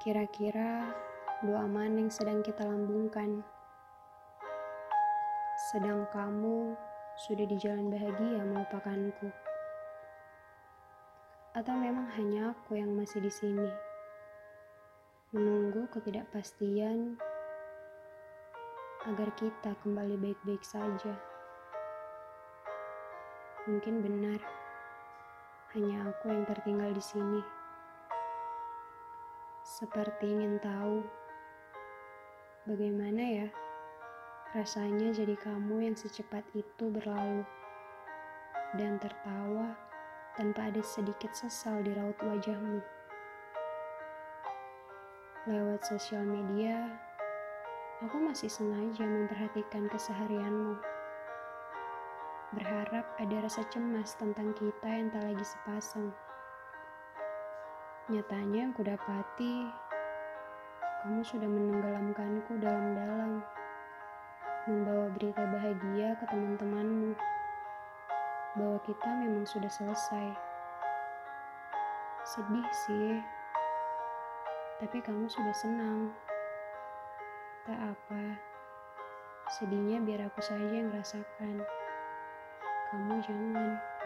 Kira-kira doa mana yang sedang kita lambungkan? Sedang kamu sudah di jalan bahagia melupakanku. Atau memang hanya aku yang masih di sini, menunggu ketidakpastian agar kita kembali baik-baik saja. Mungkin benar, hanya aku yang tertinggal di sini. Seperti ingin tahu bagaimana ya rasanya jadi kamu yang secepat itu berlalu dan tertawa tanpa ada sedikit sesal di raut wajahmu. Lewat sosial media, aku masih sengaja memperhatikan keseharianmu. Berharap ada rasa cemas tentang kita yang tak lagi sepasang. Nyatanya yang kudapati, kamu sudah menenggelamkanku dalam-dalam, membawa berita bahagia ke teman-temanmu bahwa kita memang sudah selesai. Sedih sih, tapi kamu sudah senang. Tak apa, sedihnya biar aku saja yang rasakan. Kamu jangan.